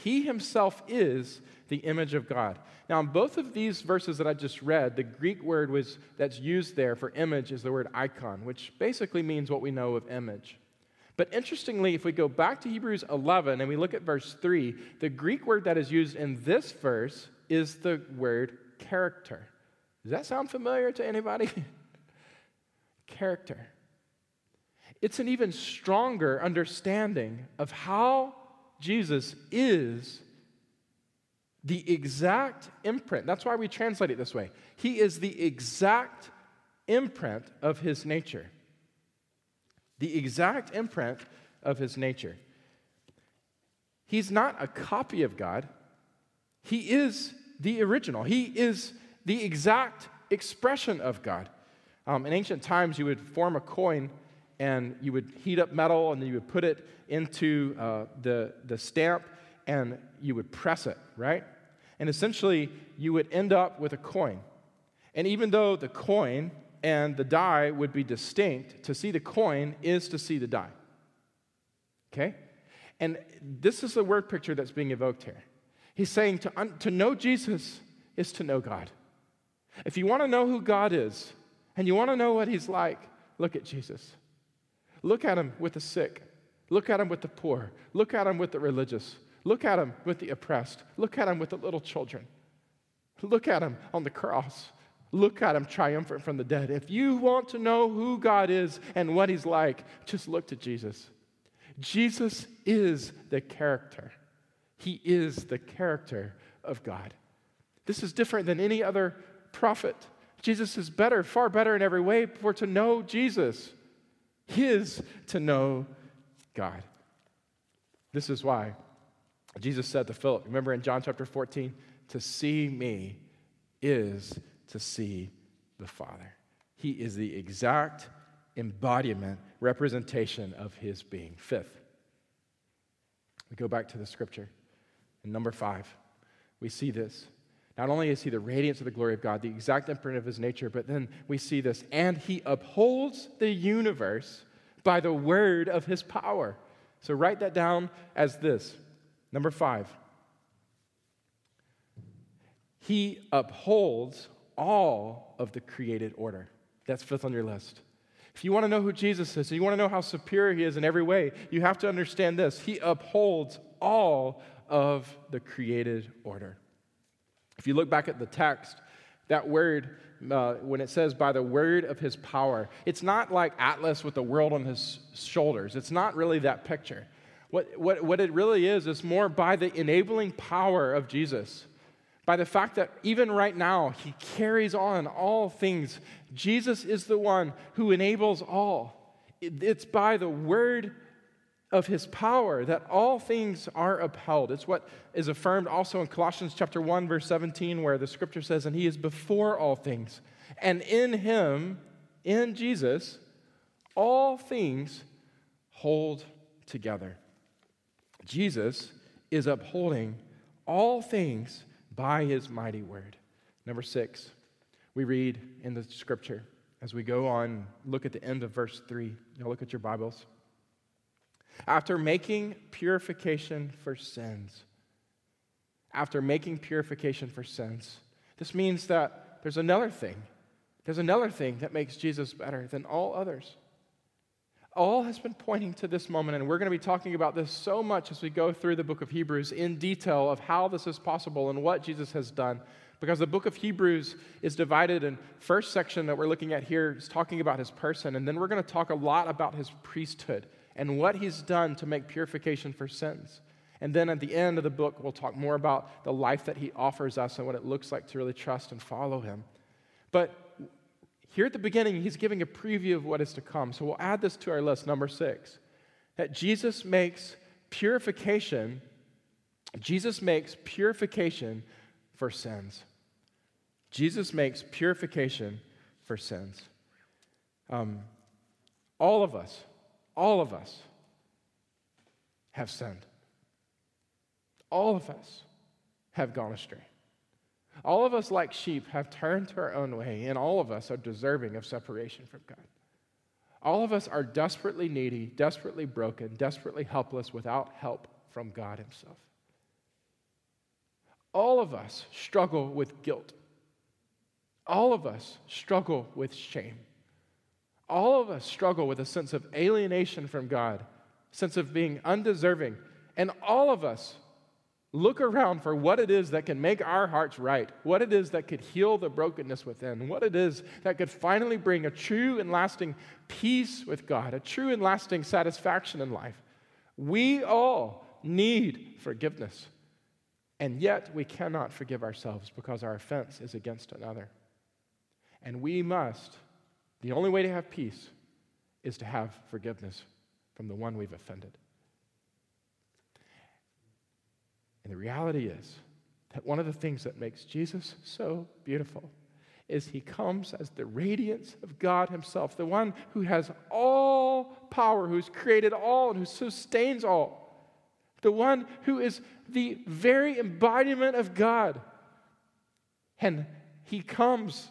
A: He himself is the image of God. Now, in both of these verses that I just read, the Greek word was, that's used there for image is the word icon, which basically means what we know of image. But interestingly, if we go back to Hebrews 11 and we look at verse 3, the Greek word that is used in this verse is the word character. Does that sound familiar to anybody? [LAUGHS] character. It's an even stronger understanding of how Jesus is the exact imprint. That's why we translate it this way. He is the exact imprint of his nature. The exact imprint of his nature. He's not a copy of God, he is the original. He is the exact expression of God. Um, in ancient times, you would form a coin and you would heat up metal and then you would put it into uh, the, the stamp and you would press it, right? And essentially, you would end up with a coin. And even though the coin and the die would be distinct, to see the coin is to see the die. Okay? And this is the word picture that's being evoked here. He's saying to, un- to know Jesus is to know God. If you want to know who God is and you want to know what he's like, look at Jesus. Look at him with the sick. Look at him with the poor. Look at him with the religious. Look at him with the oppressed. Look at him with the little children. Look at him on the cross. Look at him triumphant from the dead. If you want to know who God is and what he's like, just look to Jesus. Jesus is the character. He is the character of God. This is different than any other prophet. Jesus is better, far better in every way, for to know Jesus is to know God. This is why Jesus said to Philip, remember in John chapter 14, to see me is to see the Father. He is the exact embodiment, representation of his being. Fifth, we go back to the scripture. And number five, we see this. Not only is he the radiance of the glory of God, the exact imprint of his nature, but then we see this, and he upholds the universe by the word of his power. So write that down as this Number five, he upholds all of the created order. That's fifth on your list. If you want to know who Jesus is, and you want to know how superior he is in every way, you have to understand this. He upholds all of the created order. If you look back at the text, that word uh, when it says by the word of his power. It's not like Atlas with the world on his shoulders. It's not really that picture. What, what, what it really is, is more by the enabling power of Jesus. By the fact that even right now, he carries on all things. Jesus is the one who enables all. It's by the word of his power that all things are upheld. It's what is affirmed also in Colossians chapter 1 verse 17 where the scripture says and he is before all things and in him in Jesus all things hold together. Jesus is upholding all things by his mighty word. Number 6. We read in the scripture as we go on look at the end of verse 3. Now look at your Bibles after making purification for sins. After making purification for sins. This means that there's another thing. There's another thing that makes Jesus better than all others. All has been pointing to this moment, and we're going to be talking about this so much as we go through the book of Hebrews in detail of how this is possible and what Jesus has done. Because the book of Hebrews is divided in first section that we're looking at here is talking about his person, and then we're going to talk a lot about his priesthood and what he's done to make purification for sins. And then at the end of the book, we'll talk more about the life that he offers us and what it looks like to really trust and follow him. But here at the beginning, he's giving a preview of what is to come. So we'll add this to our list, number six that Jesus makes purification, Jesus makes purification for sins. Jesus makes purification for sins. Um, all of us, all of us have sinned. All of us have gone astray. All of us, like sheep, have turned to our own way, and all of us are deserving of separation from God. All of us are desperately needy, desperately broken, desperately helpless without help from God Himself. All of us struggle with guilt. All of us struggle with shame. All of us struggle with a sense of alienation from God, sense of being undeserving. And all of us look around for what it is that can make our hearts right, what it is that could heal the brokenness within, what it is that could finally bring a true and lasting peace with God, a true and lasting satisfaction in life. We all need forgiveness. And yet we cannot forgive ourselves because our offense is against another. And we must the only way to have peace is to have forgiveness from the one we've offended. And the reality is that one of the things that makes Jesus so beautiful is he comes as the radiance of God himself, the one who has all power, who's created all and who sustains all, the one who is the very embodiment of God. And he comes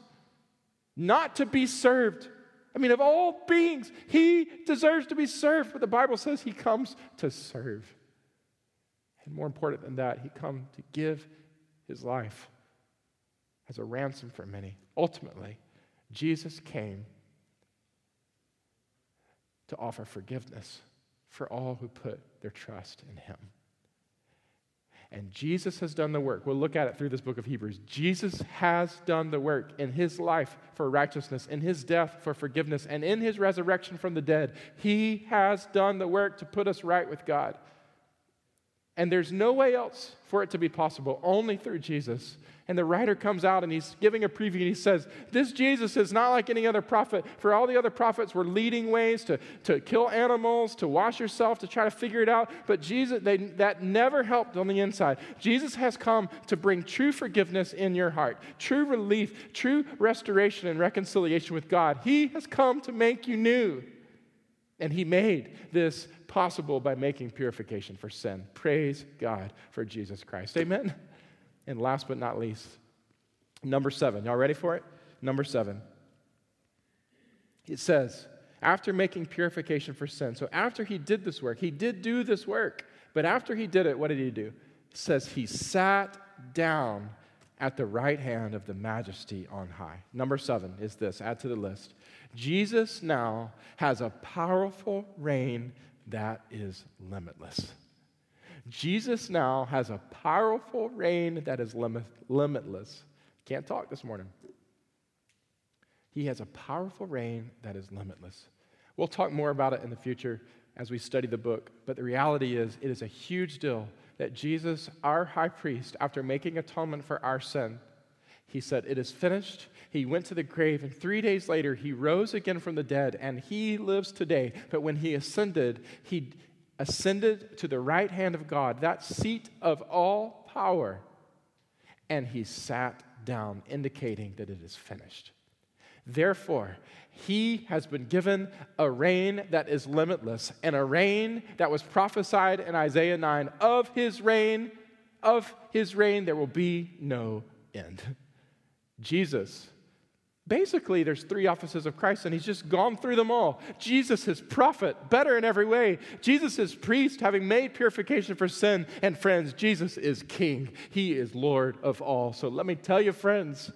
A: not to be served. I mean, of all beings, he deserves to be served, but the Bible says he comes to serve. And more important than that, he comes to give his life as a ransom for many. Ultimately, Jesus came to offer forgiveness for all who put their trust in him. And Jesus has done the work. We'll look at it through this book of Hebrews. Jesus has done the work in his life for righteousness, in his death for forgiveness, and in his resurrection from the dead. He has done the work to put us right with God. And there's no way else for it to be possible, only through Jesus. And the writer comes out and he's giving a preview and he says, This Jesus is not like any other prophet. For all the other prophets were leading ways to, to kill animals, to wash yourself, to try to figure it out. But Jesus, they, that never helped on the inside. Jesus has come to bring true forgiveness in your heart, true relief, true restoration and reconciliation with God. He has come to make you new. And he made this possible by making purification for sin. Praise God for Jesus Christ. Amen. And last but not least, number seven. Y'all ready for it? Number seven. It says, after making purification for sin, so after he did this work, he did do this work, but after he did it, what did he do? It says he sat down at the right hand of the majesty on high. Number seven is this, add to the list. Jesus now has a powerful reign that is limitless. Jesus now has a powerful reign that is limit, limitless. Can't talk this morning. He has a powerful reign that is limitless. We'll talk more about it in the future as we study the book, but the reality is it is a huge deal that Jesus, our high priest, after making atonement for our sin, he said, It is finished. He went to the grave, and three days later, he rose again from the dead, and he lives today. But when he ascended, he ascended to the right hand of God, that seat of all power, and he sat down, indicating that it is finished. Therefore, he has been given a reign that is limitless, and a reign that was prophesied in Isaiah 9 of his reign, of his reign, there will be no end. Jesus. Basically, there's three offices of Christ, and he's just gone through them all. Jesus is prophet, better in every way. Jesus is priest, having made purification for sin. And friends, Jesus is king. He is Lord of all. So let me tell you, friends,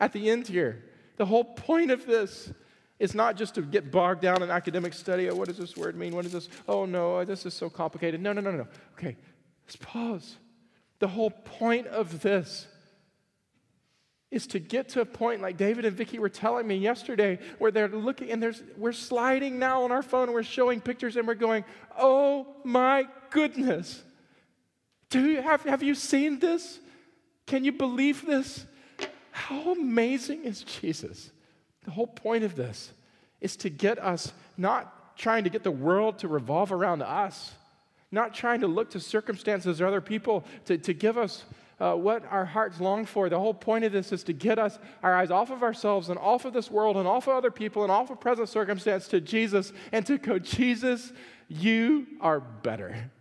A: at the end here, the whole point of this is not just to get bogged down in academic study. Oh, what does this word mean? What is this? Oh, no, this is so complicated. No, no, no, no. Okay, let's pause. The whole point of this is to get to a point like David and Vicky were telling me yesterday, where they're looking and there's we're sliding now on our phone we're showing pictures and we're going, oh my goodness. Do you have, have you seen this? Can you believe this? How amazing is Jesus? The whole point of this is to get us not trying to get the world to revolve around us, not trying to look to circumstances or other people to, to give us uh, what our hearts long for. The whole point of this is to get us our eyes off of ourselves and off of this world and off of other people and off of present circumstance to Jesus and to go, Jesus, you are better.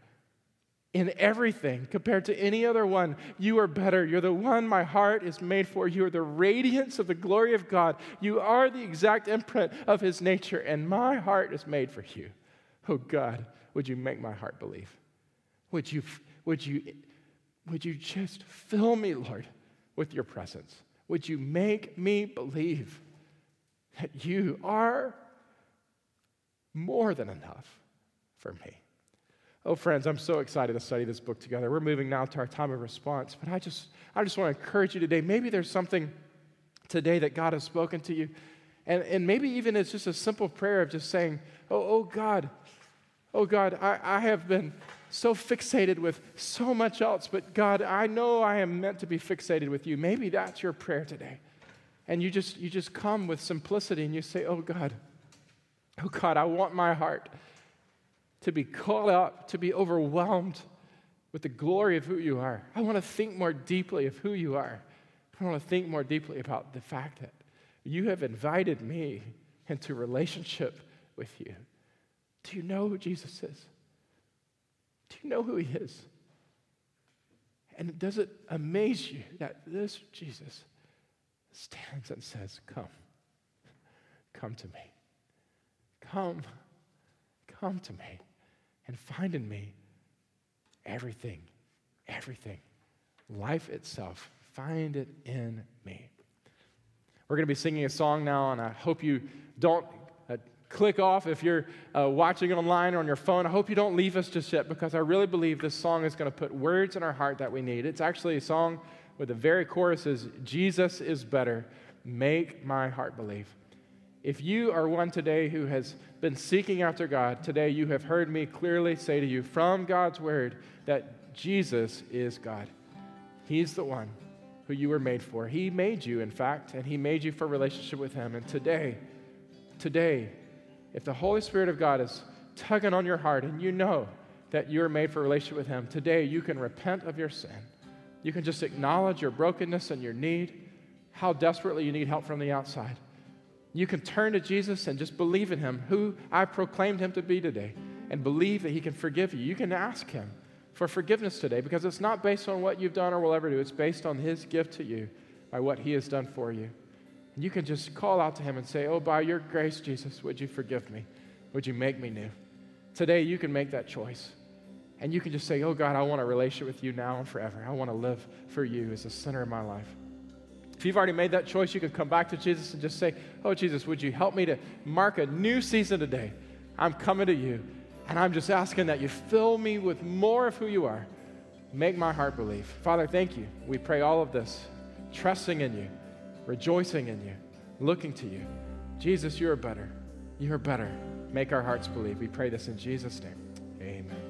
A: In everything compared to any other one, you are better. You're the one my heart is made for. You are the radiance of the glory of God. You are the exact imprint of His nature, and my heart is made for you. Oh God, would you make my heart believe? Would you, would you would you just fill me, Lord, with your presence? Would you make me believe that you are more than enough for me? Oh, friends, I'm so excited to study this book together. We're moving now to our time of response, but I just, I just want to encourage you today. Maybe there's something today that God has spoken to you, and, and maybe even it's just a simple prayer of just saying, Oh, oh God, oh God, I, I have been so fixated with so much else, but God, I know I am meant to be fixated with you. Maybe that's your prayer today. And you just you just come with simplicity and you say, "Oh God, oh God, I want my heart to be caught up, to be overwhelmed with the glory of who you are. I want to think more deeply of who you are. I want to think more deeply about the fact that you have invited me into relationship with you. Do you know who Jesus is? Do you know who he is? And does it amaze you that this Jesus stands and says, Come, come to me. Come, come to me and find in me everything, everything, life itself. Find it in me. We're going to be singing a song now, and I hope you don't click off if you're uh, watching online or on your phone. I hope you don't leave us just yet because I really believe this song is going to put words in our heart that we need. It's actually a song where the very chorus is Jesus is better. Make my heart believe. If you are one today who has been seeking after God, today you have heard me clearly say to you from God's word that Jesus is God. He's the one who you were made for. He made you, in fact, and He made you for relationship with Him. And today, today, if the Holy Spirit of God is tugging on your heart and you know that you're made for relationship with Him, today you can repent of your sin. You can just acknowledge your brokenness and your need, how desperately you need help from the outside. You can turn to Jesus and just believe in Him, who I proclaimed Him to be today, and believe that He can forgive you. You can ask Him for forgiveness today because it's not based on what you've done or will ever do, it's based on His gift to you by what He has done for you. And you can just call out to him and say, Oh, by your grace, Jesus, would you forgive me? Would you make me new? Today, you can make that choice. And you can just say, Oh, God, I want a relationship with you now and forever. I want to live for you as the center of my life. If you've already made that choice, you can come back to Jesus and just say, Oh, Jesus, would you help me to mark a new season today? I'm coming to you. And I'm just asking that you fill me with more of who you are. Make my heart believe. Father, thank you. We pray all of this, trusting in you rejoicing in you, looking to you. Jesus, you are better. You are better. Make our hearts believe. We pray this in Jesus' name. Amen.